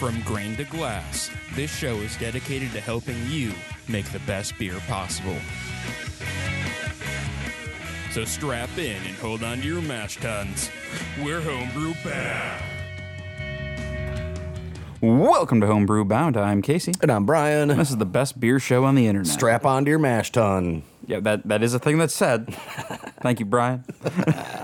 From grain to glass, this show is dedicated to helping you make the best beer possible. So strap in and hold on to your mash tuns. We're homebrew bound. Welcome to Homebrew Bound. I'm Casey. And I'm Brian. This is the best beer show on the internet. Strap onto your mash tun. Yeah, that, that is a thing that's said. Thank you, Brian.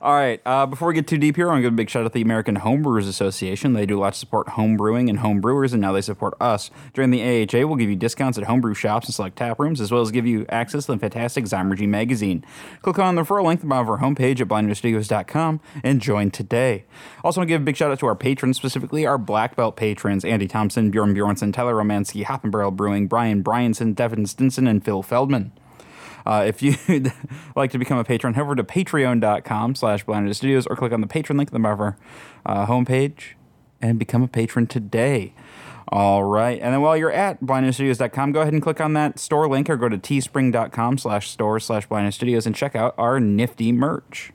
All right, uh, before we get too deep here, I want to give a big shout out to the American Homebrewers Association. They do a lot to support home brewing and home brewers, and now they support us. During the AHA, we'll give you discounts at homebrew shops and select tap rooms, as well as give you access to the fantastic Zymurgy magazine. Click on the referral link bottom of our homepage at blindnewstudios.com and join today. Also, want to give a big shout out to our patrons, specifically our black belt patrons Andy Thompson, Bjorn Bjornson, Tyler Romansky, Hop Brewing, Brian Bryanson, Devin Stinson, and Phil Feldman. Uh, if you'd like to become a patron, head over to patreon.com slash blinded studios or click on the patron link at the our uh, homepage and become a patron today. All right. And then while you're at blindnewstudios.com, go ahead and click on that store link or go to teespring.com slash store slash blinded studios and check out our nifty merch.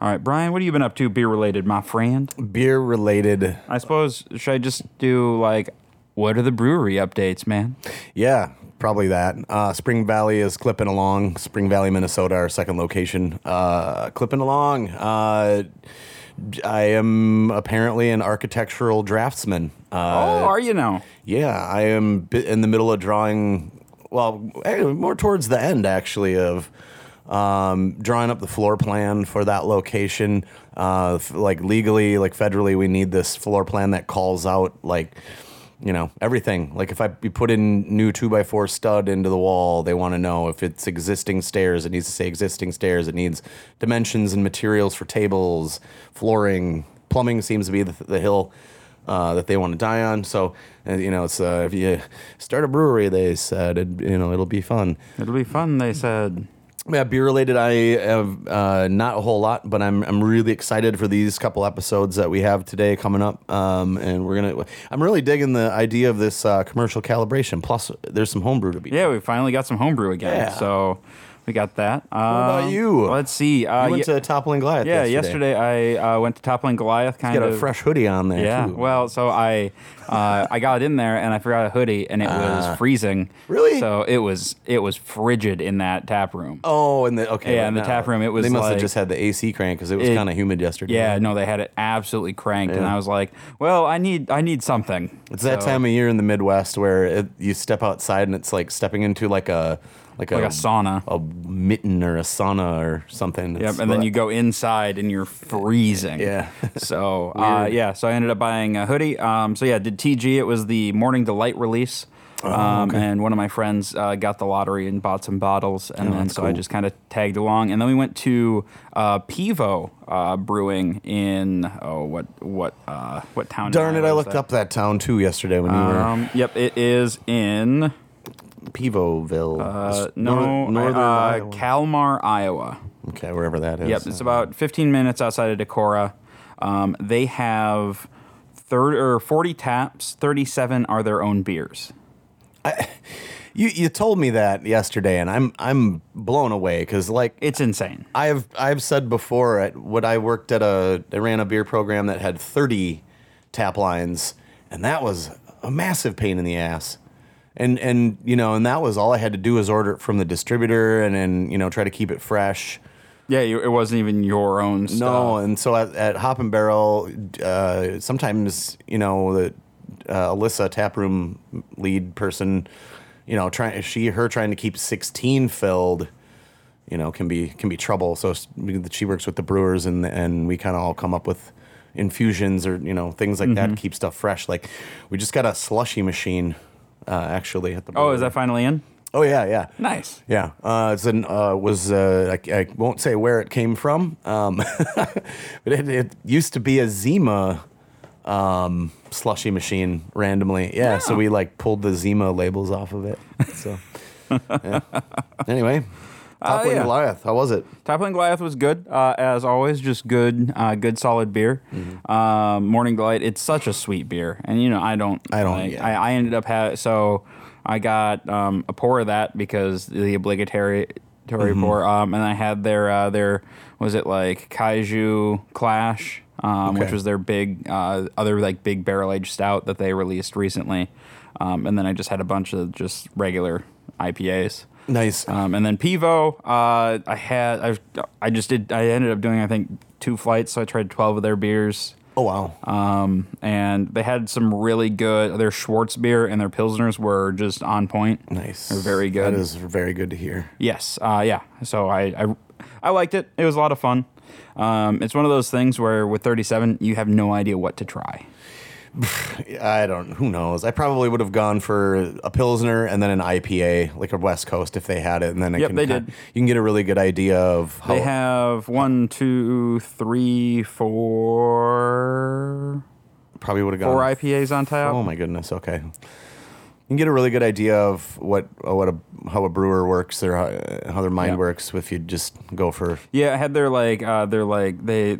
All right, Brian, what have you been up to beer related, my friend? Beer related. I suppose, should I just do like, what are the brewery updates, man? Yeah, probably that. Uh, Spring Valley is clipping along. Spring Valley, Minnesota, our second location. Uh, clipping along. Uh, I am apparently an architectural draftsman. oh, Uh, are you now? yeah, I am in the middle of drawing. Well, eh, more towards the end actually of um, drawing up the floor plan for that location. Uh, like legally, like federally, we need this floor plan that calls out like you know everything. Like if I put in new two by four stud into the wall, they want to know if it's existing stairs. It needs to say existing stairs. It needs dimensions and materials for tables, flooring, plumbing seems to be the, the hill uh, that they want to die on. So, uh, you know, it's uh, if you start a brewery, they said, it, you know, it'll be fun. It'll be fun, they said. Yeah, beer related. I have uh, not a whole lot, but I'm I'm really excited for these couple episodes that we have today coming up. Um, and we're gonna. I'm really digging the idea of this uh, commercial calibration. Plus, there's some homebrew to be. Yeah, we finally got some homebrew again. Yeah. So we got that. what about you? Let's see. Uh, You went ye- to Toppling Goliath. yeah, yesterday. yesterday, I uh, went to Toppling Goliath. Kind Got of a fresh hoodie on there. Yeah. too. Well, so I uh, I got in there and I forgot a hoodie and it was freezing. Ah. Really? So it was it was frigid in that tap room. Oh, and the okay. Yeah, in the tap room, it was They must like- have just had the AC crank because it was kind of humid yesterday. Yeah, no, they had it absolutely cranked, and I was like, "Well, I need, I need something." It's that time of year in the Midwest where it, you step outside and it's like stepping into like a like, like a sauna. a mitten or a sauna or something. Yep, It's- and then you go inside and you're freezing. Yeah. So uh, yeah, so I ended up buying a hoodie. Um, so yeah, did TG. It was the Morning Delight release. Oh, Um, And one of my friends uh, got the lottery and bought some bottles, and then Oh, that's so I just kind of tagged along. And then we went to uh, Pivo uh, Brewing in oh what what uh, what town? Darn it! I looked that? up that town too yesterday when you were Um, yep, it is in Pivoville. uh, no nor- northern uh, Iowa. Calmar, Iowa. okay, wherever that is. Yep, it's about 15 minutes outside of Decorah. Um, they have third or 40 taps. 37 are their own beers. I, you you told me that yesterday, and I'm I'm blown away because like It's insane. I've I've said before at what I worked at a I ran a beer program that had 30 tap lines and that was a massive pain in the ass. And and you know, and that was all I had to do was order it from the distributor and then, you know, try to keep it fresh. Yeah, you, it wasn't even your own stuff. No, and so at, at Hop and Barrel, uh, sometimes you know the uh, Alyssa taproom lead person, you know, trying she her trying to keep sixteen filled, you know, can be can be trouble. So she works with the brewers, and and we kind of all come up with infusions or you know things like that to keep stuff fresh. Like we just got a slushy machine, uh, actually at the. Oh, is that finally in? Oh yeah, yeah. Nice. Yeah, uh, it's an, uh, was uh, I, I won't say where it came from, um, but it, it used to be a Zima um, slushy machine randomly. Yeah, so we like pulled the Zima labels off of it. So yeah. anyway, Toppling yeah. Goliath, how was it? Toppling Goliath was good, uh, as always. Just good, uh, good solid beer. Mm-hmm. Um, Morning Delight. It's such a sweet beer, and you know I don't. I don't, like- yeah. I, I ended up having so I got um, a pour of that because the obligatory Mm-hmm. pour, um, and I had their uh, their was it like Kaiju Clash um, which was their big uh, other like big barrel aged stout that they released recently. Um, and then I just had a bunch of just regular IPAs. Nice. Um, and then Pivo, uh, I had I I just did I ended up doing I think two flights, so I tried twelve of their beers. oh wow. Um, and they had some really good. Their Schwartz beer and their pilsners were just on point. nice. They're very good. That is very good to hear. Yes, uh, yeah. So I, I I liked it. It was a lot of fun. Um, it's one of those things where with 37, you have no idea what to try. I don't. Who knows? I probably would have gone for a pilsner and then an IPA, like a West Coast, if they had it, and then I Yep, can they did. You can get a really good idea of how. They have one, two, three, four, probably would have gone four IPAs on tap. Oh my goodness. Okay. You can get a really good idea of what uh, what a how a brewer works or how, how their mind Yeah. works if you just go for Yeah, I had their like uh, their like they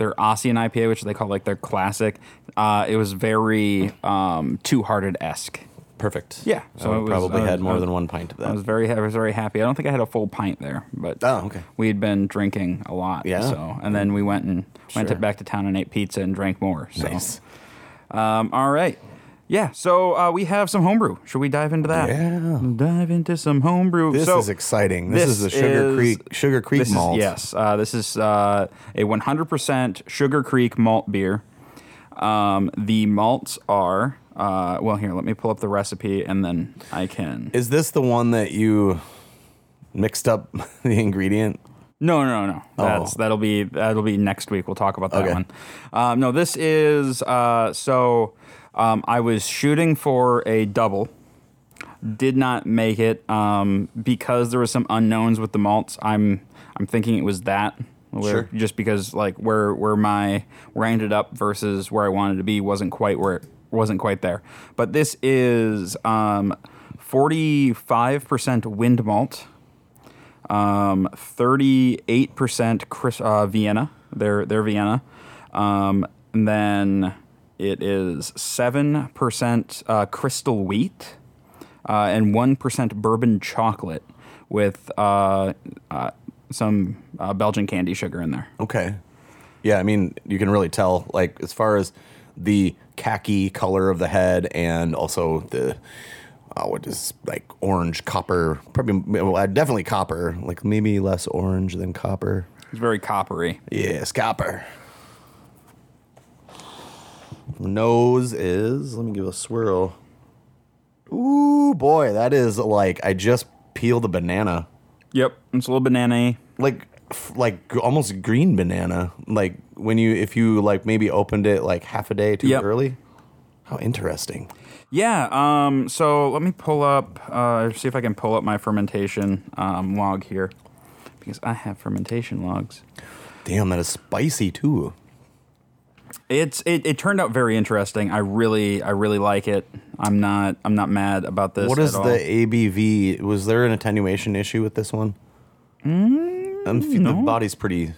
their Aussian IPA, which they call like their classic. Uh, it was very um, Two Hearted esque. perfect. Yeah, So I it was- probably I had was- more I was- than one pint of I was that. very I was very happy. I don't think I had a full pint there, but Oh, okay. we had been drinking a lot. Yeah. So and then we went and went to Sure. back to town and ate pizza and drank more. So. Nice. Um, all right. Yeah. So uh, we have some homebrew. Should we dive into that? Yeah. Dive into some homebrew. This so, is exciting. This, is the Sugar is- Creek Sugar Creek this malt. Is, yes. Uh, this is uh, a 100% Sugar Creek malt beer. Um, the malts are. Uh, well, here, let me pull up the recipe and then I can. Is this the one that you mixed up the ingredient? No, no, no. That's Oh. that'll be that'll be next week. We'll talk about that Okay. one. Um, no, this is uh, so. Um, I was shooting for a double. Did not make it um, because there was some unknowns with the malts. I'm I'm thinking it was that. Where, Sure. Just because like where where my where I ended up versus where I wanted to be wasn't quite where it wasn't quite there. But this is um, 45% wind malt um, 38% Chris, uh, Vienna. They're, they're Vienna. Um, and then it is 7% uh, crystal wheat uh, and 1% bourbon chocolate with uh, uh, some uh, Belgian candy sugar in there. Okay. Yeah, I mean, you can really tell, like, as far as the khaki color of the head and also the, uh, what is, like, orange copper, probably, well, definitely copper, like, maybe less orange than copper. It's very coppery. Yes, copper. Nose is, let me give it a swirl. Ooh, boy, that is like, I just peeled a banana. Yep. It's a little banana like f- like almost green banana like when you if you like maybe opened it like half a day too Yep. early how interesting Yeah. Um, so let me pull up, uh, see if I can pull up my fermentation um, log here because I have fermentation logs. damn that is spicy too It's it, it turned out very interesting. I really I really like it. I'm not I'm not mad about this. what is at all. the abv was there an attenuation issue with this one mm, the body's pretty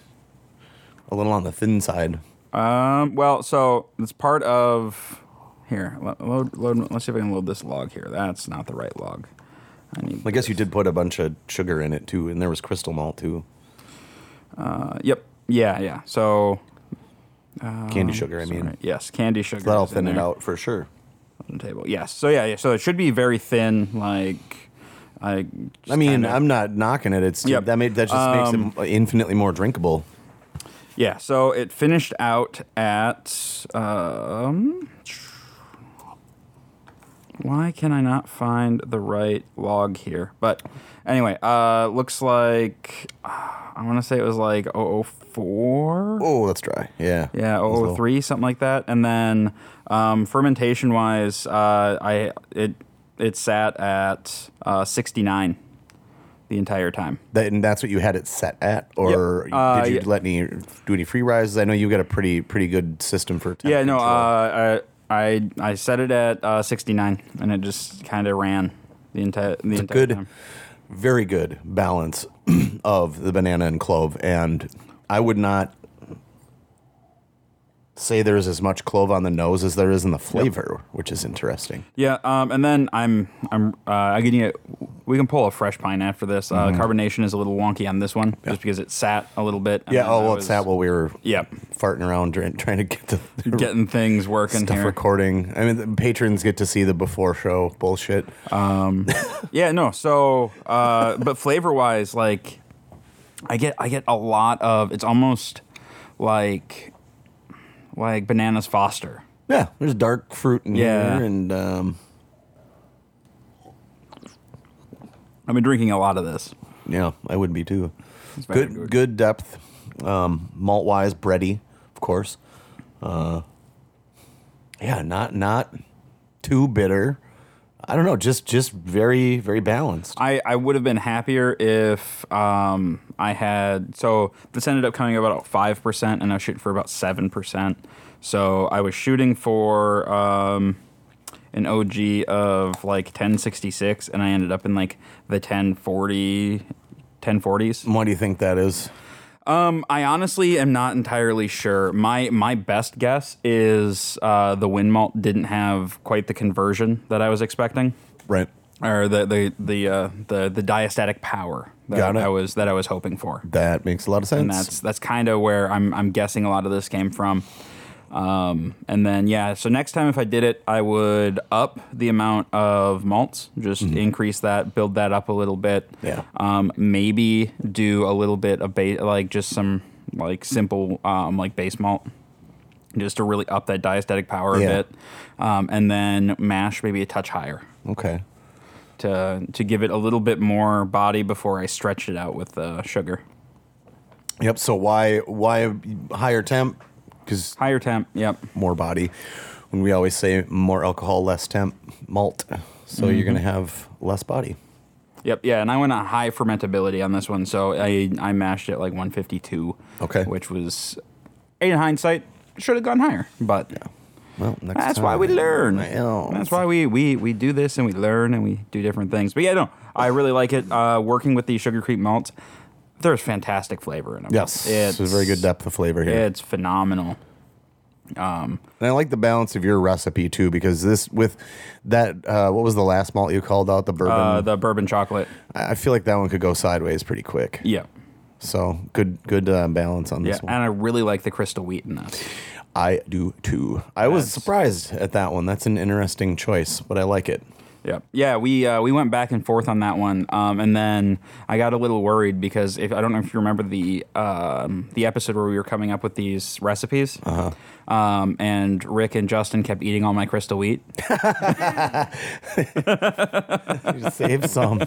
a little on the thin side Um, well, so it's part of here. lo- Load, load, let's see if I can load this log here. That's not the right log. I need. i guess you did put a bunch of sugar in it too and there was crystal malt too Uh, yep. Yeah. Yeah. So candy sugar i mean sorry. yes, candy sugar. that'll thin it out for sure on the table. Yes. So yeah. Yeah. So it should be very thin. Like. I. i mean kinda- i'm not knocking it it's Yep. that made that just makes it infinitely more drinkable Yeah, so it finished out at um Why can I not find the right log here? But anyway, uh looks like I want to say it was like 004. oh that's dry yeah Yeah, That's 003 something like that. And then um fermentation wise, uh I it it sat at uh 69 the entire time. That, and that's what you had it set at, or Yep. Uh, did you yeah. let any do any free rises? I know you got a pretty pretty good system for. Yeah, no, uh, I, I I set it at uh, 69, and it just kind of ran the entire the entire good, time. Very good balance of the banana and clove, and I would not. Say there's as much clove on the nose as there is in the flavor, which is interesting. Yeah, um, and then I'm I'm uh, I can get we can pull a fresh pine after this. Uh, Carbonation is a little wonky on this one, just because it sat a little bit. Mm-hmm. Yeah. Oh, well, was- it's that while we were Yeah, farting around trying, trying to get the getting things working stuff here. recording. I mean, the patrons get to see the before show bullshit. Yeah, no. So, uh, but flavor wise, like, I get I get a lot of. It's almost like like bananas Foster. Yeah, there's dark fruit in Yeah. here, and um, I've been drinking a lot of this. yeah, I would be too. good. good, depth, um, malt wise, bready, of course. Uh, yeah, not not too bitter. I don't know, just just very very balanced. I, I would have been happier if um, I had so this ended up coming about five percent and I was shooting for about seven percent. So I was shooting for um, an OG of like 1066 and I ended up in like the 1040 1040s. Why do you think that is? Um, I honestly am not entirely sure. My my best guess is uh, the wind malt didn't have quite the conversion that I was expecting Right. or the the the uh, the the diastatic power that Got it. I was that I was hoping for, That makes a lot of sense. and that's that's kind of where I'm I'm guessing a lot of this came from. Um, and then yeah, so next time if I did it, I would up the amount of malts, just increase that, build that up a little bit. Mm-hmm. Yeah. Um, maybe do a little bit of base, like just some like simple um, like base malt, just to really up that diastatic power Yeah. a bit. Um, and then mash maybe a touch higher okay. to to give it a little bit more body before I stretch it out with the sugar. Yep. So why why higher temp? Because Higher temp. Yep. more body. When we always say more alcohol, less temp malt, so you're gonna have less body. Yep. Yeah. And I went on high fermentability on this one, so I I mashed it like 152. Okay. Which was, in hindsight, should have gone higher, but. Well, next That's time. why we learn. That's why we, we, we do this and we learn and we do different things. But yeah, no, I really like it. Uh, working with the Sugar Creek malts, there's fantastic flavor in them. Yes, it's a very good depth of flavor here. It's phenomenal. And I like the balance of your recipe too, because this with that uh, what was the last malt you called out the bourbon? Uh, the bourbon chocolate. I feel like that one could go sideways pretty quick. Yeah. So good good uh, balance on Yeah, this one. and I really like the crystal wheat in this. I do too. I was surprised at that one. That's an interesting choice, but I like it. Yeah, yeah. We uh, we went back and forth on that one, um, and then I got a little worried because if I don't know if you remember the um, the episode where we were coming up with these recipes, uh-huh. um, and Rick and Justin kept eating all my crystal wheat. Save some.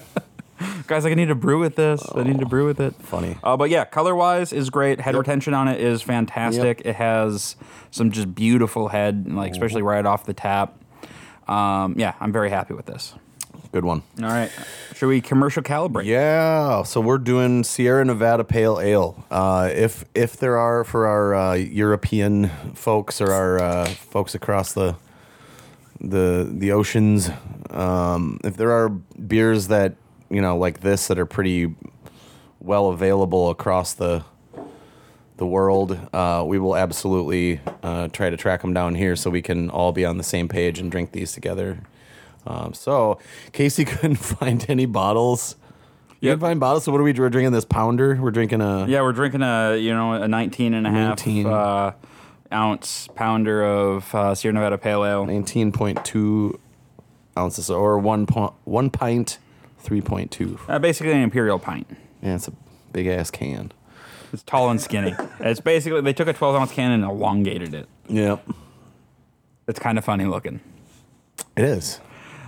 Guys, like I need to brew with this. I need to brew with it. Funny. Uh, but yeah, color wise is great. Head retention on it is fantastic. It has some just beautiful head, like especially right off the tap. Um, yeah, I'm very happy with this. Good one. All right, should we commercial calibrate? Yeah, so we're doing Sierra Nevada Pale Ale. Uh, if if there are for our uh, European folks or our uh, folks across the the the oceans, um, if there are beers that you know like this that are pretty well available across the the world, uh, we will absolutely uh, try to track them down here so we can all be on the same page and drink these together. Um, so Casey couldn't find any bottles. You Yep. couldn't find bottles. So what are we? We're drinking this pounder. We're drinking a Yeah, we're drinking a you know a 19 and a half uh, ounce pounder of uh, Sierra Nevada Pale Ale. nineteen point two ounces or one point one pint, three point two. Uh, basically an imperial pint. Yeah, it's a big ass can. It's tall and skinny. it's basically they took a 12 ounce can and elongated it. Yep, It's kind of funny looking. it is.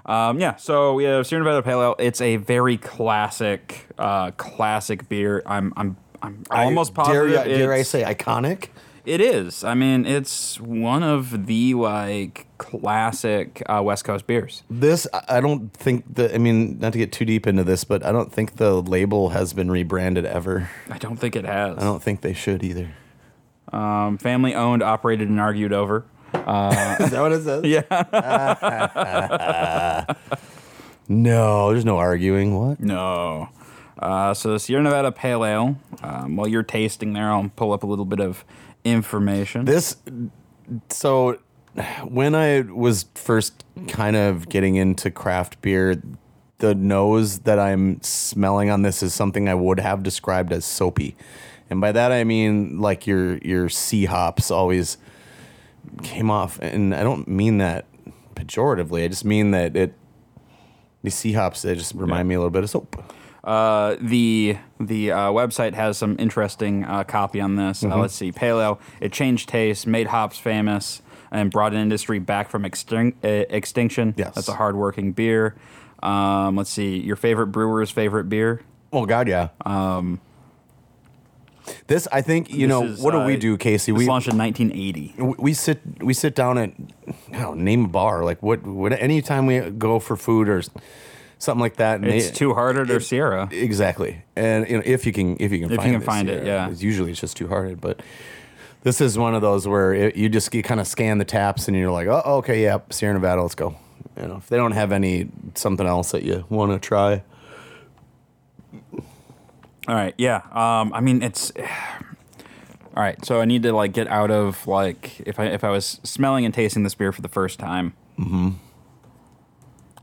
Um, yeah, so we have Sierra Nevada Pale Ale. It's a very classic, uh, classic beer. I'm, I'm, I'm almost positive. Dare, dare I say iconic? It is. I mean, it's one of the like classic uh, West Coast beers. This I don't think that. I mean, not to get too deep into this, but I don't think the label has been rebranded ever. I don't think it has. I don't think they should either. Um, family owned, operated, and argued over. Is that what it says? Yeah. No, there's no arguing. What? no. Uh, so the Sierra Nevada Pale Ale. Um, while you're tasting there, I'll pull up a little bit of information. This so when I was first kind of getting into craft beer, the nose that I'm smelling on this is something I would have described as soapy. And by that I mean like your your C hops always came off and I don't mean that pejoratively. I just mean that it these C hops they just remind me a little bit of soap. Uh, the the uh, website has some interesting uh, copy on this. Mm-hmm. Uh, let's see, paleo. It changed taste, made hops famous, and brought an industry back from extin- uh, extinction. Yes. that's a hardworking beer. Um, let's see, your favorite brewer's favorite beer. Oh God, yeah. Um, this I think you know is, what do we uh, do, Casey? This We launched in 1980. we- we sit we sit down at I don't know, name a bar like what what anytime we go for food or something like that. and It's they- Two Hearted or Sierra. exactly, and you know if you can if you can If you can find it, yeah. It's usually it's just Two Hearted, but this is one of those where it, you just you kind of scan the taps and you're like, oh okay, yeah, Sierra Nevada, let's go. You know, if they don't have any something else that you want to try, All right, yeah. Um, I mean, it's all right. So I need to like get out of like if I if I was smelling and tasting this beer for the first time. Mm-hmm.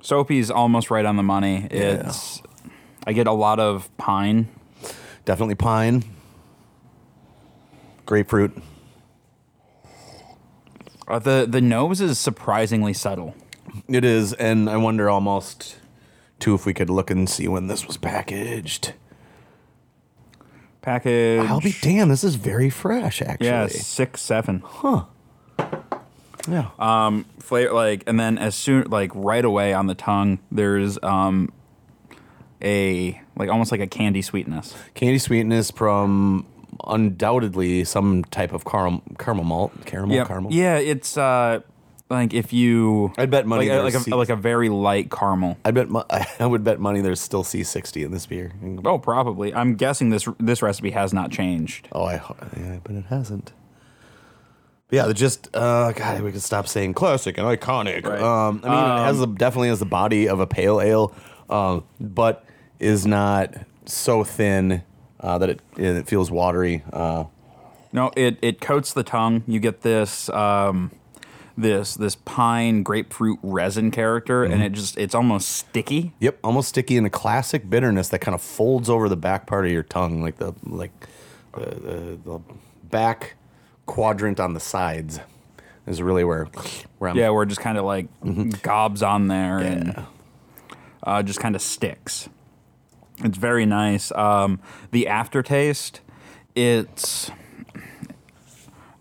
Soapy's almost right on the money. It's I get a lot of pine. definitely pine, grapefruit. Uh, the the nose is surprisingly subtle. It is, and I wonder almost too if we could look and see when this was packaged. Package. I'll be damn, this is very fresh, actually. Yeah, six seven. Yeah. Flavor like, and then as soon like right away on the tongue, there's um a like almost like a candy sweetness. Candy sweetness from undoubtedly some type of caram- caramel malt. Caramel, yeah, caramel. Yeah, it's uh like if you I'd bet money like, a- there's like, C- a, like a very light caramel. I bet mo- I would bet money there's still C60 in this beer. Oh, probably. I'm guessing this this recipe has not changed. Oh, I, yeah, but it hasn't. But yeah, just uh, God, we can stop saying classic and iconic. Right. Um, I mean, it has the, definitely has the body of a pale ale, um, but is not so thin uh, that it it feels watery. Uh, No, it it coats the tongue. You get this um this this pine grapefruit resin character, and it just it's almost sticky. yep, almost sticky and a classic bitterness that kind of folds over the back part of your tongue, like the like the, the, the back quadrant on the sides is really where where I'm Yeah, where it just kind of like gobs on there and uh, just kind of sticks. It's very nice. Um, the aftertaste, it's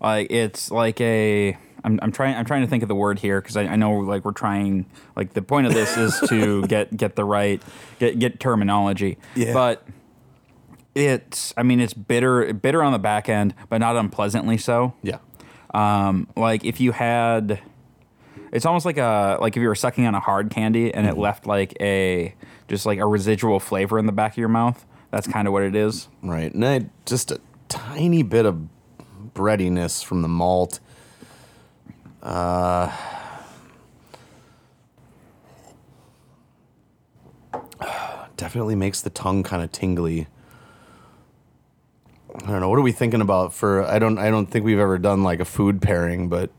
like it's like a. I'm, I'm trying. I'm trying to think of the word here because I, I know like we're trying. Like the point of this is to get get the right get get terminology. Yeah. But it's. I mean, it's bitter bitter on the back end, but not unpleasantly so. yeah. Um, like if you had, it's almost like a like if you were sucking on a hard candy and Mm-hmm. it left like a just like a residual flavor in the back of your mouth. That's kind of what it is. Right. And I just a tiny bit of breadiness from the malt. Uh, definitely makes the tongue kind of tingly. I don't know. What are we thinking about for I don't I don't think we've ever done like a food pairing, but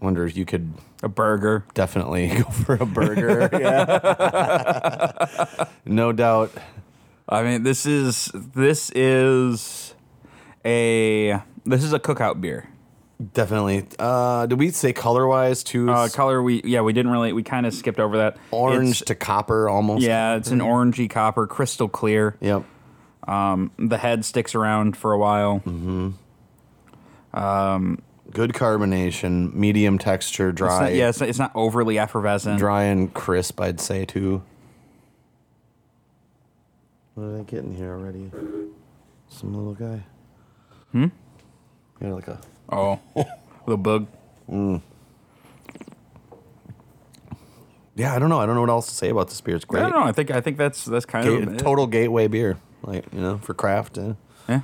wonder if you could A burger. definitely go for a burger. yeah. no doubt. I mean, this is this is a this is a cookout beer. Definitely. Uh, did we say color wise too? Uh, color we yeah we didn't really we kind of skipped over that. orange It's- to copper almost. yeah, it's an orangey copper, crystal clear. Yep. The head sticks around for a while. Mm hmm. Good carbonation, medium texture, It's dry. not, yeah, it's not, it's not overly effervescent. Dry and crisp, I'd say too. What are they getting here already? Some little guy. Hmm. Yeah, like a. Oh, little bug. Yeah, I don't know. I don't know what else to say about this beer. It's I great. don't know. I think I think that's that's kind of it. total gateway beer, like you know, for craft. Uh, Yeah.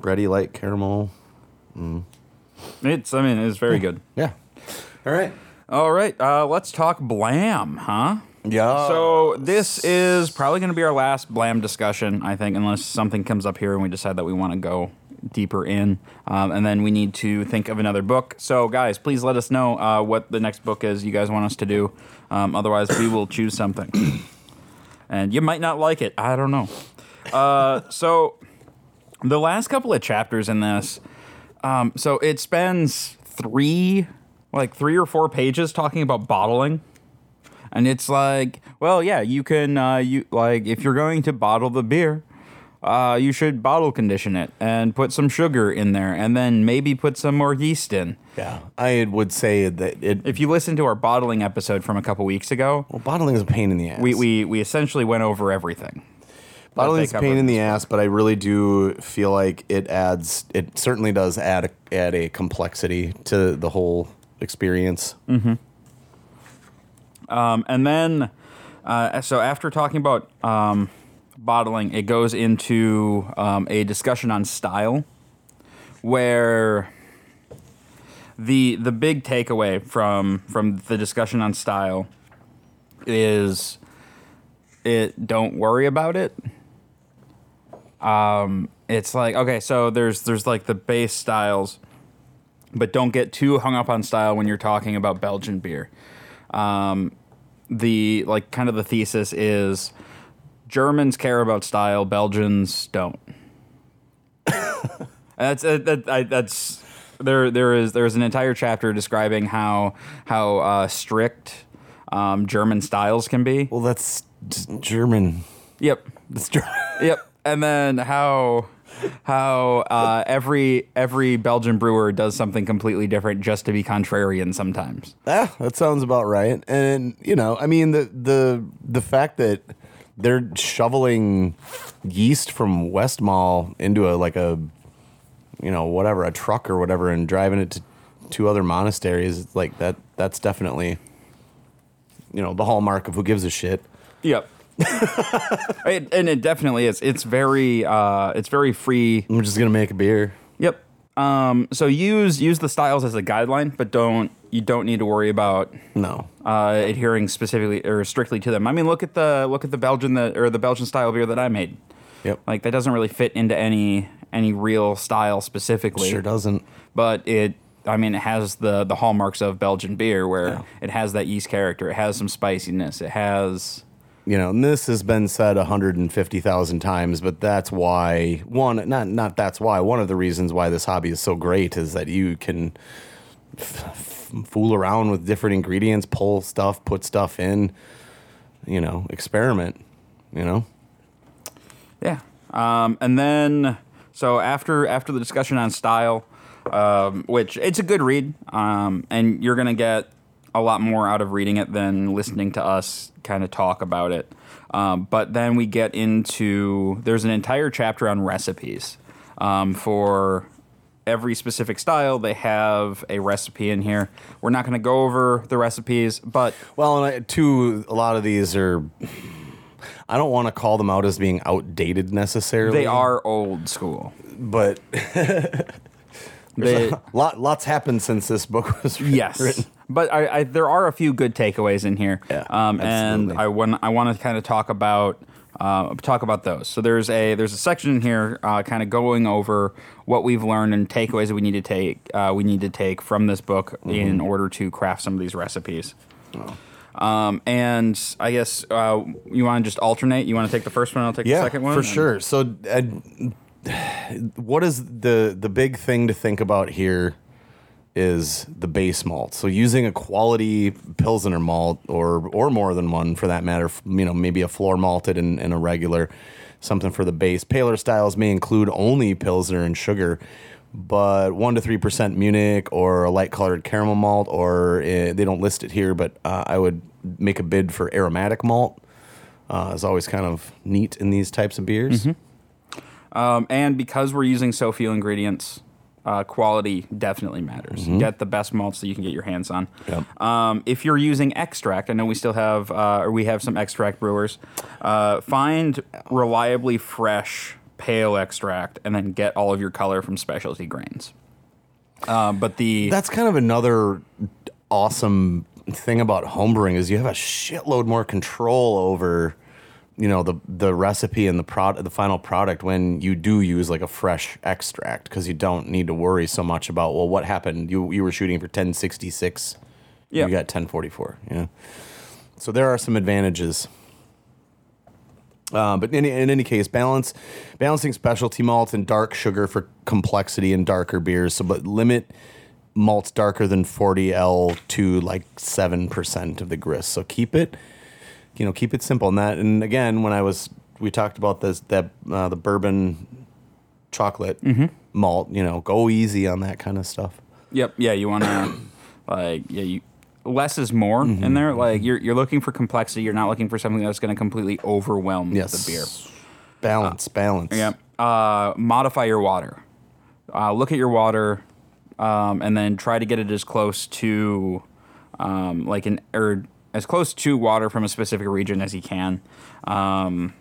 bready, light caramel. It's I mean it's very good. Yeah. All right. All right, uh, let's talk Blam, huh? Yeah. So this is probably going to be our last Blam discussion, I think, unless something comes up here and we decide that we want to go deeper in, um, and then we need to think of another book. So, guys, please let us know uh, what the next book is you guys want us to do. Um, otherwise, we will choose something, and you might not like it. I don't know. Uh, so, the last couple of chapters in this, um, so it spends three, like three or four pages talking about bottling. And it's like, well, yeah, you can, uh, you like, if you're going to bottle the beer, uh, you should bottle condition it and put some sugar in there, and then maybe put some more yeast in. Yeah, I would say that it. If you listen to our bottling episode from a couple weeks ago, well, bottling is a pain in the ass. we we, we essentially went over everything. bottling is a pain in the ass, but I really do feel like it adds. It certainly does add a, add a complexity to the whole experience. Um, and then, uh, so after talking about um, bottling, it goes into um, a discussion on style, where the the big takeaway from from the discussion on style is it don't worry about it. Um, it's like okay, so there's there's like the base styles, but don't get too hung up on style when you're talking about Belgian beer um, the like kind of the thesis is Germans care about style, Belgians don't. that's uh, that, I, that's there. There is there is an entire chapter describing how how uh, strict um, German styles can be. Well, that's German. Yep, That's German. yep, and then how how uh, every every Belgian brewer does something completely different just to be contrarian sometimes. Ah, that sounds about right. And you know, I mean the the the fact that they're shoveling yeast from Westmalle into a like a you know whatever a truck or whatever and driving it to two other monasteries like that that's definitely you know the hallmark of who gives a shit. Yep. it, and it definitely is. It's very uh, it's very free. I'm just gonna make a beer. Yep. Um, so use use the styles as a guideline, but don't you don't need to worry about No, uh, adhering specifically or strictly to them. I mean, look at the look at the Belgian that or the Belgian style beer that I made. yep, Like that doesn't really fit into any any real style specifically. sure doesn't. But it I mean, it has the the hallmarks of Belgian beer, where Yeah. it has that yeast character. It has some spiciness. It has you know, and this has been said 150,000 times, but that's why one not not that's why one of the reasons why this hobby is so great is that you can f- f- fool around with different ingredients, pull stuff, put stuff in, you know, experiment, you know. Yeah. Um, and then so after after the discussion on style, um, which it's a good read, um, and you're gonna get a lot more out of reading it than listening to us kind of talk about it. Um, but then we get into there's an entire chapter on recipes um, for every specific style. They have a recipe in here. We're not going to go over the recipes, but Well, and I, two a lot of these are I don't want to call them out as being outdated necessarily. they are old school. but They, lot lots happened since this book was Yes, written. But I, I there are a few good takeaways in here. Yeah, um, and. I want I want to kind of talk about uh, talk about those. So there's a there's a section in here uh, kind of going over what we've learned and takeaways that we need to take uh, we need to take from this book Mm-hmm. in order to craft some of these recipes. Oh. Um, and I guess uh, you want to just alternate. You want to take the first one. I'll take yeah, the second one. for sure. So, uh, what is the the big thing to think about here? Is the base malt. So using a quality pilsner malt, or or more than one for that matter. You know, maybe a floor malted and, and a regular, something for the base. Paler styles may include only pilsner and sugar, but one to three percent Munich or a light colored caramel malt, or uh, they don't list it here, but uh, I would make a bid for aromatic malt. Uh, is always kind of neat in these types of beers. Um, and because we're using so few ingredients, uh, quality definitely matters. Get the best malts that you can get your hands on. Yep. Um, if you're using extract, I know we still have, uh, or we have some extract brewers. Uh, find reliably fresh pale extract, and then get all of your color from specialty grains. Uh, but the That's kind of another awesome thing about homebrewing is you have a shitload more control over you know the the recipe and the prod the final product when you do use like a fresh extract because you don't need to worry so much about well what happened you you were shooting for 1066 Yeah. you got 1044 yeah so there are some advantages uh, but in, in any case, balance balancing specialty malts and dark sugar for complexity in darker beers. So, but limit malts darker than 40L to like seven percent of the grist. So keep it, you know, keep it simple. And that, and again, when I was we talked about this that uh, the bourbon chocolate malt, you know, go easy on that kind of stuff. Yep. Yeah, you want to like yeah, you less is more Mm-hmm. in there. Like you're you're looking for complexity. You're not looking for something that's going to completely overwhelm Yes, the beer. balance, balance. Yep. Uh, modify your water. Uh, look at your water, um, and then try to get it as close to, um, like an or as close to water from a specific region as you can. Um,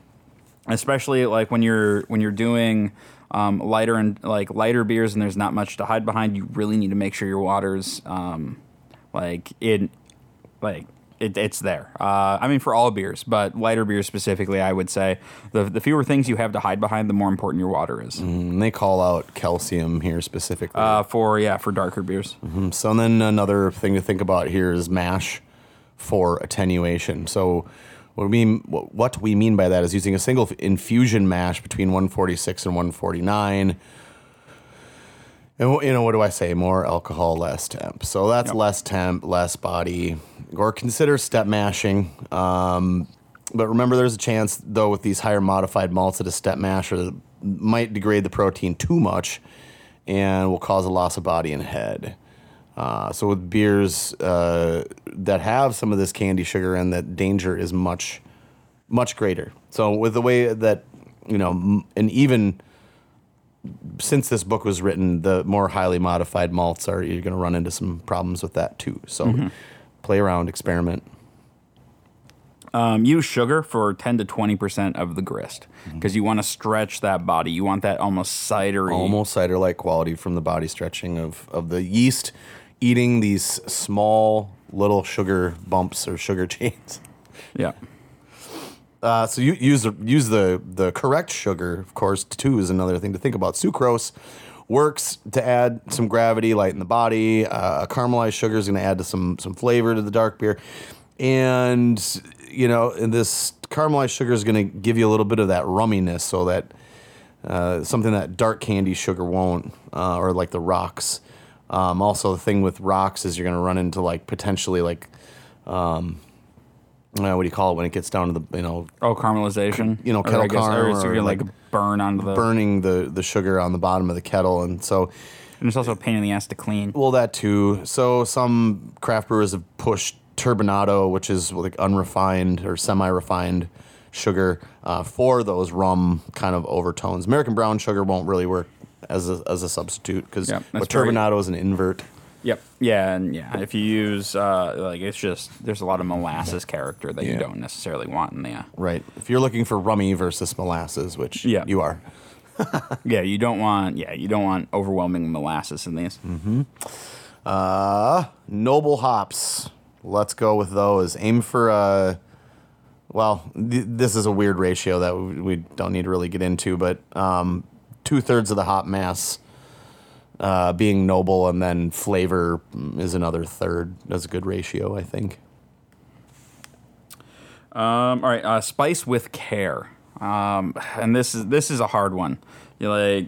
especially like when you're when you're doing um, lighter and like lighter beers and there's not much to hide behind. You really need to make sure your water's um, like in like it, it's there. Uh, I mean, for all beers, but lighter beers specifically, I would say the the fewer things you have to hide behind, the more important your water is. And they call out calcium here specifically. Uh, for yeah, for darker beers. So then another thing to think about here is mash for attenuation. So what we mean, what we mean by that is using a single infusion mash between 146 and 149. And you know what do I say? More alcohol, less temp. So that's Yep. less temp, less body. Or consider step mashing. Um, but remember, there's a chance though with these higher modified malts that a step masher might degrade the protein too much, and will cause a loss of body and head. Uh, so with beers uh, that have some of this candy sugar in, that danger is much, much greater. So with the way that you know, and even since this book was written, the more highly modified malts are you're going to run into some problems with that too. So play around, experiment. Um, use sugar for ten to twenty percent of the grist because you want to stretch that body. You want that almost cidery. Almost cider like quality from the body stretching of, of the yeast eating these small little sugar bumps or sugar chains. Yeah. Uh, so you use the use the the correct sugar, of course. Too is another thing to think about. Sucrose works to add some gravity, lighten the body. Uh, caramelized sugar is going to add to some some flavor to the dark beer, and you know, and this caramelized sugar is going to give you a little bit of that rumminess, so that uh, something that dark candy sugar won't, uh, or like the rocks. Um, also, the thing with rocks is you're going to run into like potentially like. Um, uh, what do you call it when it gets down to the you know Oh, caramelization. You know, Or kettle I guess- or or like like burn onto the. burning the the sugar on the bottom of the kettle, and so And it's also a pain in the ass to clean. well that too. So some craft brewers have pushed turbinado, which is like unrefined or semi-refined sugar, uh, for those rum kind of overtones. American brown sugar won't really work as a, as a substitute because that's turbinado is an invert. Yep. Yeah, and yeah, if you use uh, like it's just there's a lot of molasses character that Yeah. you don't necessarily want in there. Right. If you're looking for rummy versus molasses, which Yeah. you are. Yeah, you don't want. Yeah, you don't want overwhelming molasses in these. Mm-hmm. Uh, noble hops. Let's go with those. Aim for uh well, th- this is a weird ratio that we, we don't need to really get into, but um, two thirds of the hop mass uh, being noble, and then flavor is another third. That's a good ratio, I think. Um, all right, uh, spice with care. Um, and this is this is a hard one. You like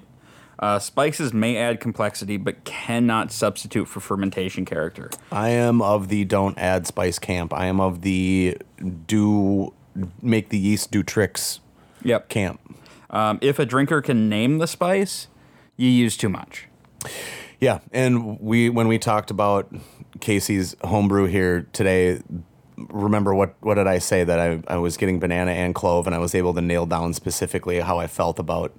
uh, spices may add complexity, but cannot substitute for fermentation character. I am of the don't add spice camp. I am of the do make the yeast do tricks Yep. camp. Um, if a drinker can name the spice, you use too much. Yeah, and we when we talked about Casey's homebrew here today, remember what what did I say that I, I was getting banana and clove and I was able to nail down specifically how I felt about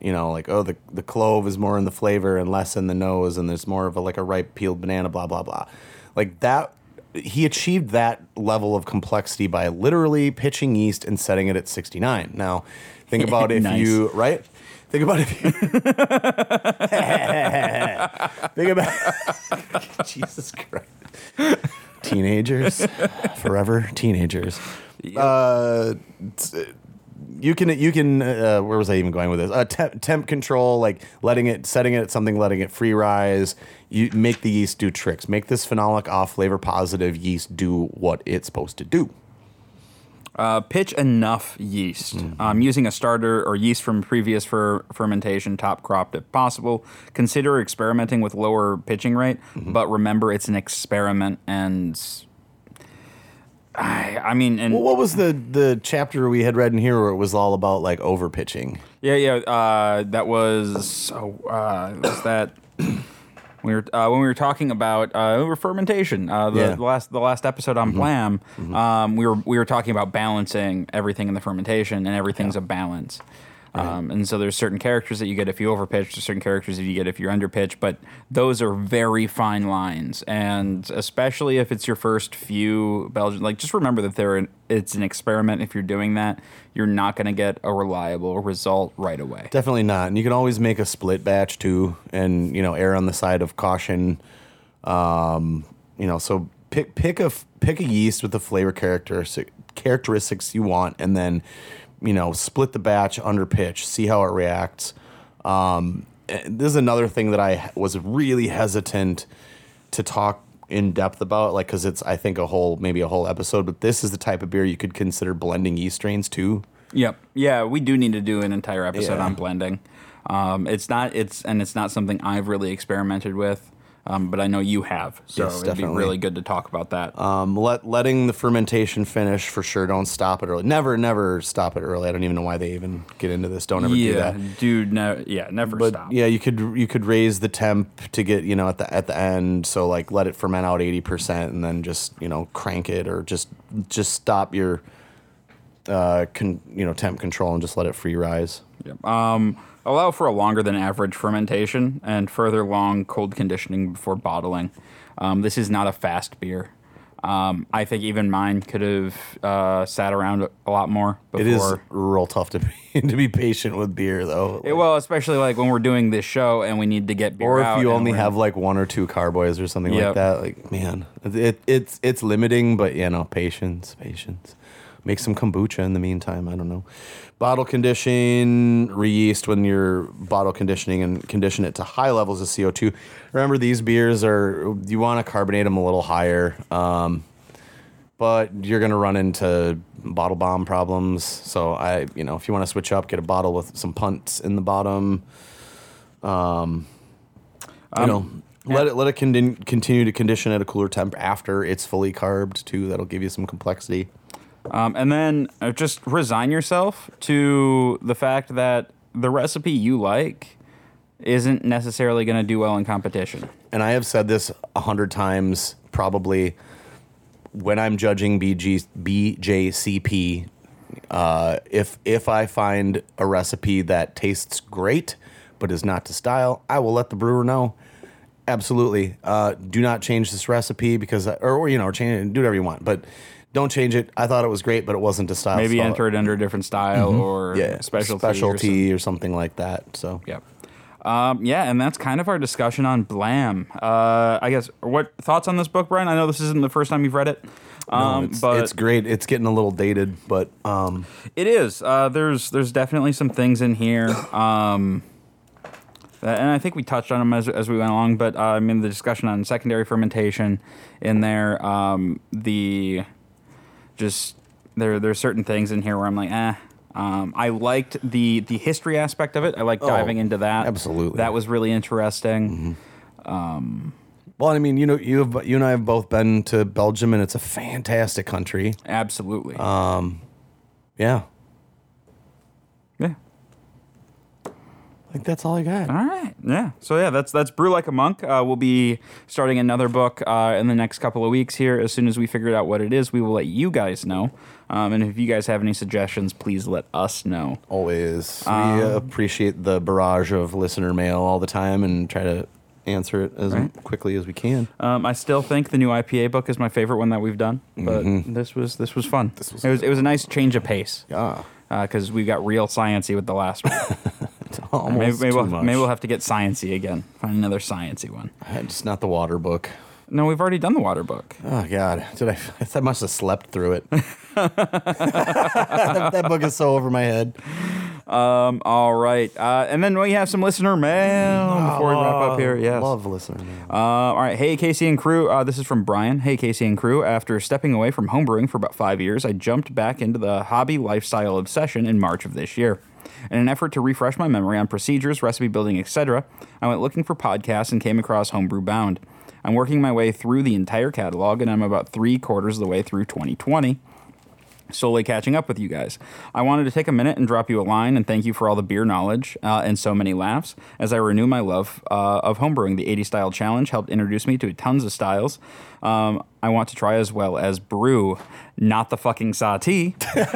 you know like oh the the clove is more in the flavor and less in the nose and there's more of a like a ripe peeled banana blah blah blah. Like that he achieved that level of complexity by literally pitching yeast and setting it at 69. Now, think about if Nice. you right? Think about if you Think about Jesus Christ. Teenagers, forever teenagers. uh, t- you can you can uh, where was I even going with this? Uh, temp, temp control, like letting it, setting it at something, letting it free rise. You make the yeast do tricks. Make this phenolic off flavor positive yeast do what it's supposed to do. Uh, pitch enough yeast. Um, using a starter or yeast from previous fer- fermentation, top cropped if possible. Consider experimenting with lower pitching rate, but remember it's an experiment and. I, I mean, and Well, what was the the chapter we had read in here where it was all about like over pitching? Yeah, yeah. Uh, that was oh, uh, was that we were uh, when we were talking about uh, fermentation. Uh, the, Yeah. Mm-hmm. the last the last episode on Blam, um, we were we were talking about balancing everything in the fermentation, and everything's a balance. Um, and so there's certain characters that you get if you overpitch, there's certain characters that you get if you're underpitch, but those are very fine lines. And especially if it's your first few Belgian, like just remember that they're an, it's an experiment. If you're doing that, you're not going to get a reliable result right away. Definitely not. And you can always make a split batch too, and you know, err on the side of caution. Um, you know, so pick pick a pick a yeast with the flavor characteristic characteristics you want, and then you know, split the batch under pitch, see how it reacts. Um, this is another thing that I was really hesitant to talk in depth about, like because it's I think a whole maybe a whole episode, but this is the type of beer you could consider blending yeast strains too. Yep. Yeah, we do need to do an entire episode Yeah. on blending. Um, it's not it's and it's not something I've really experimented with, um, but I know you have. So Yes, it'd definitely. be really good to talk about that. Um, let letting the fermentation finish for sure. Don't stop it early. Never, never stop it early. I don't even know why they even get into this. Don't ever do that. dude. No, yeah, never But stop. yeah, you could you could raise the temp to get you know at the at the end. So like let it ferment out eighty percent and then just you know crank it or just just stop your uh con, you know temp control and just let it free rise. Yep. Um, allow for a longer than average fermentation and further long cold conditioning before bottling. Um, this is not a fast beer. Um, I think even mine could have uh, sat around a- lot more before. It is real tough to be to be patient with beer though. Yeah, well, especially like when we're doing this show and we need to get beer or out if you only have like one or two carboys or something like that, like man, it, it's it's limiting, but you know, patience, patience. Make some kombucha in the meantime. I don't know. Bottle condition, re-yeast when you're bottle conditioning and condition it to high levels of CO2. Remember, these beers are you want to carbonate them a little higher, um, but you're gonna run into bottle bomb problems. So I, you know, if you want to switch up, get a bottle with some punts in the bottom. Um, you know, let it let it con- continue to condition at a cooler temp after it's fully carbed too. That'll give you some complexity. Um, and then uh, just resign yourself to the fact that the recipe you like isn't necessarily going to do well in competition. And I have said this a hundred times, probably when I'm judging BG, BJCP. Uh, if if I find a recipe that tastes great but is not to style, I will let the brewer know. Absolutely, uh, do not change this recipe because, or, or you know, change do whatever you want, but don't change it. I thought it was great, but it wasn't a style. Maybe enter it under a different style or Mm-hmm. yeah, specialty. or specialty or, something like that. So Yep. Um, yeah, and that's kind of our discussion on Blam. Uh, I guess what thoughts on this book, Brian? I know this isn't the first time you've read it, um, it's, but it's great. It's getting a little dated, but um, It is. Uh, there's there's definitely some things in here, um, that- and I think we touched on them as, as we went along. But uh, I mean, the discussion on secondary fermentation in there, um, the just there there's certain things in here where I'm like, eh. Um, I liked the the history aspect of it. I like diving into that. absolutely. that was really interesting. well, I mean, you know, you have, you and I have both been to Belgium, and it's a fantastic country. Absolutely. Yeah, yeah. I think that's all I got. All right. Yeah. So yeah, that's that's Brew Like a Monk. Uh, we'll be starting another book uh, in the next couple of weeks here. As soon as we figure out what it is, we will let you guys know. Um, and if you guys have any suggestions, please let us know. Always, Um, we uh, appreciate the barrage of listener mail all the time, and try to answer it as quickly as we can. Um, I still think the new IPA book is my favorite one that we've done, but this was this was fun. This was it was it was a nice change of pace. Yeah, Because we got real sciency with the last one. almost maybe, maybe, too we'll, much. maybe we'll have to get sciency again. Find another sciency one. It's not the water book. No, we've already done the water book. Oh God, did I? I must have slept through it. that, that book is so over my head. Um, all right. Uh, and then we have some listener mail before we wrap up here. Yes. love listening. Uh, all right. Hey, Casey and crew. Uh, this is from Brian. Hey, Casey and crew. After stepping away from homebrewing for about five years, I jumped back into the hobby lifestyle obsession in March of this year. In an effort to refresh my memory on procedures, recipe building, etc., I went looking for podcasts and came across Homebrew Bound. I'm working my way through the entire catalog, and I'm about three quarters of the way through 2020 slowly catching up with you guys. I wanted to take a minute and drop you a line and thank you for all the beer knowledge uh, and so many laughs as I renew my love uh, of homebrewing. The 80 Style Challenge helped introduce me to tons of styles. Um, I want to try as well as brew, not the fucking Sahti,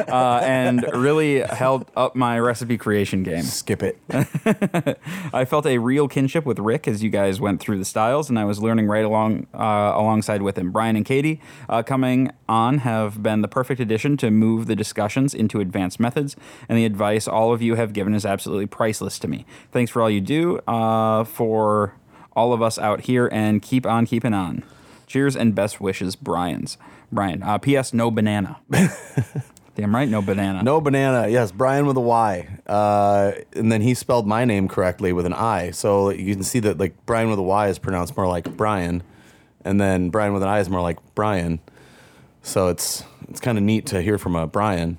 uh, and really held up my recipe creation game. Skip it. I felt a real kinship with Rick as you guys went through the styles, and I was learning right along uh, alongside with him. Brian and Katie uh, coming on have been the perfect addition to move the discussions into advanced methods, and the advice all of you have given is absolutely priceless to me. Thanks for all you do uh, for all of us out here, and keep on keeping on. Cheers and best wishes, Brian's. Brian. Uh, P.S. No banana. Damn right, no banana. No banana. Yes, Brian with a Y. Uh, and then he spelled my name correctly with an I. So you can see that like Brian with a Y is pronounced more like Brian, and then Brian with an I is more like Brian. So it's it's kind of neat to hear from a Brian.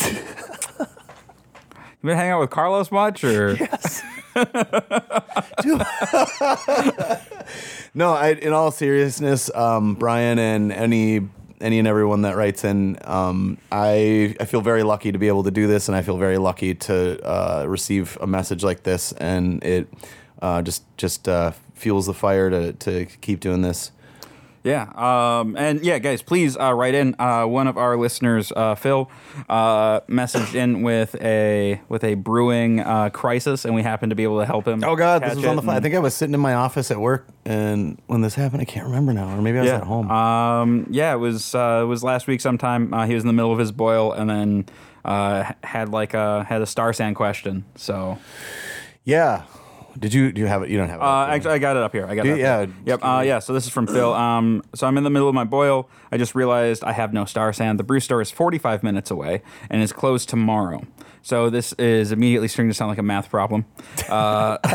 You been hanging out with Carlos much, or No, I, in all seriousness, um, Brian and any any and everyone that writes in, um, I I feel very lucky to be able to do this, and I feel very lucky to uh, receive a message like this, and it uh, just just uh, fuels the fire to to keep doing this. Yeah, um, and yeah, guys, please uh, write in. Uh, one of our listeners, uh, Phil, uh, messaged in with a with a brewing uh, crisis, and we happened to be able to help him. Oh God, this was on the. Fly. I think I was sitting in my office at work, and when this happened, I can't remember now, or maybe I was yeah, at home. Um, yeah, it was uh, it was last week sometime. Uh, he was in the middle of his boil, and then uh, had like a had a Star San question. So yeah. Did you do you have it? You don't have it. Uh, up, do you? actually, I got it up here. I got it. you? Up Yeah. Yep. Uh, yeah. So this is from Phil. Um, so I'm in the middle of my boil. I just realized I have no Star San. The brew store is 45 minutes away and is closed tomorrow. So this is immediately starting to sound like a math problem. Uh,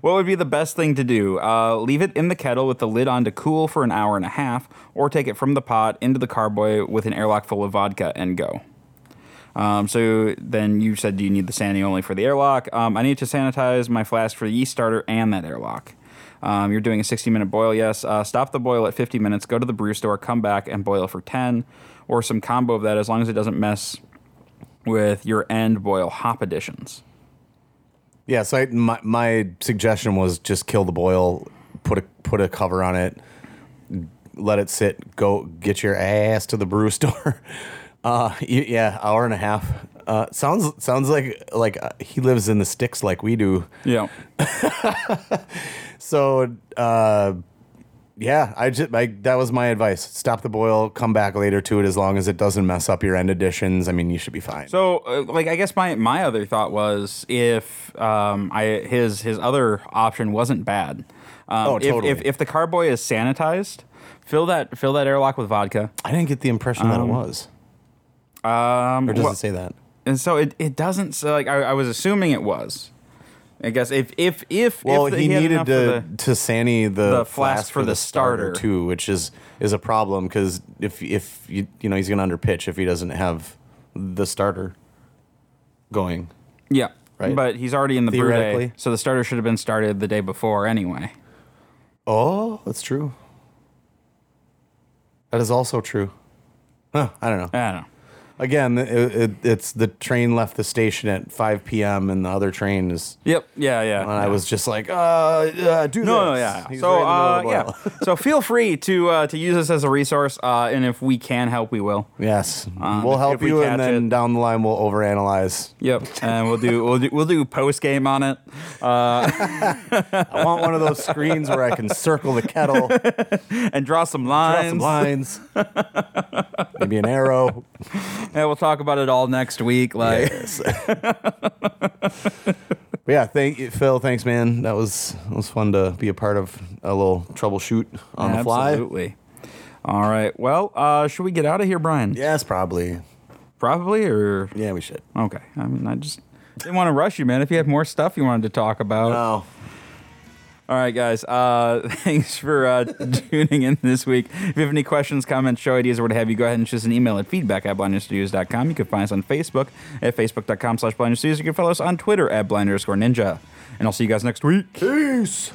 what would be the best thing to do? Uh, leave it in the kettle with the lid on to cool for an hour and a half, or take it from the pot into the carboy with an airlock full of vodka and go. Um, so then you said, do you need the sanding only for the airlock? Um, I need to sanitize my flask for the yeast starter and that airlock. Um, you're doing a 60 minute boil, yes. Uh, stop the boil at 50 minutes, go to the brew store, come back and boil for 10, or some combo of that as long as it doesn't mess with your end boil hop additions. Yeah, so I, my my suggestion was just kill the boil, put a put a cover on it, let it sit, go get your ass to the brew store. Uh, yeah, hour and a half. Uh, sounds sounds like like uh, he lives in the sticks like we do. Yeah. So uh, yeah, I just I, that was my advice. Stop the boil, come back later to it as long as it doesn't mess up your end additions. I mean, you should be fine. So, uh, like, I guess my, my other thought was if um, I his his other option wasn't bad. Um, Oh, if, totally. if if the carboy is sanitized, fill that fill that airlock with vodka. I didn't get the impression that it was. Um, Or does well- it say that? and so it, it doesn't. So like I, I was assuming it was. I guess if if if Well, if he, had needed to the- to Sanny the, the flask for the starter. too, which is is a problem because if if you you know he's going to underpitch if he doesn't have the starter going. yeah. Right. But he's already in the brew Theoretically. so the starter should have been started the day before anyway. Oh, that's true. That is also true. Huh, I don't know. I don't know. Again, it, it, it's the train left the station at 5 p.m. and the other train is. Yep. Yeah. Yeah. And I was just like, uh, uh do No, no, this. yeah. He's so, right uh, in the middle yeah. of the boil. so feel free to uh, to use this as a resource, uh, and if we can help, we will. Yes, Um, we'll help if we you, and then it. down the line we'll overanalyze. Yep, and we'll do we'll do we'll do post game on it. I want one of those screens where I can circle the kettle, and draw some lines. some lines, maybe an arrow. Yeah, we'll talk about it all next week. Like, Yes. But yeah, thank you, Phil. Thanks, man. That was it was fun to be a part of a little troubleshoot on the fly. Absolutely. All right. Well, uh, should we get out of here, Brian? Yes, probably. Probably, or Yeah, we should. okay. I mean, I just didn't want to rush you, man. If you have more stuff you wanted to talk about, Oh, All right, guys. Uh, thanks for uh, tuning in this week. If you have any questions, comments, show ideas, or what have you, go ahead and shoot us an email at feedback at blindnewstudios.com. You can find us on Facebook at facebook.com slash. You can follow us on Twitter at blind ninja. And I'll see you guys next week. peace.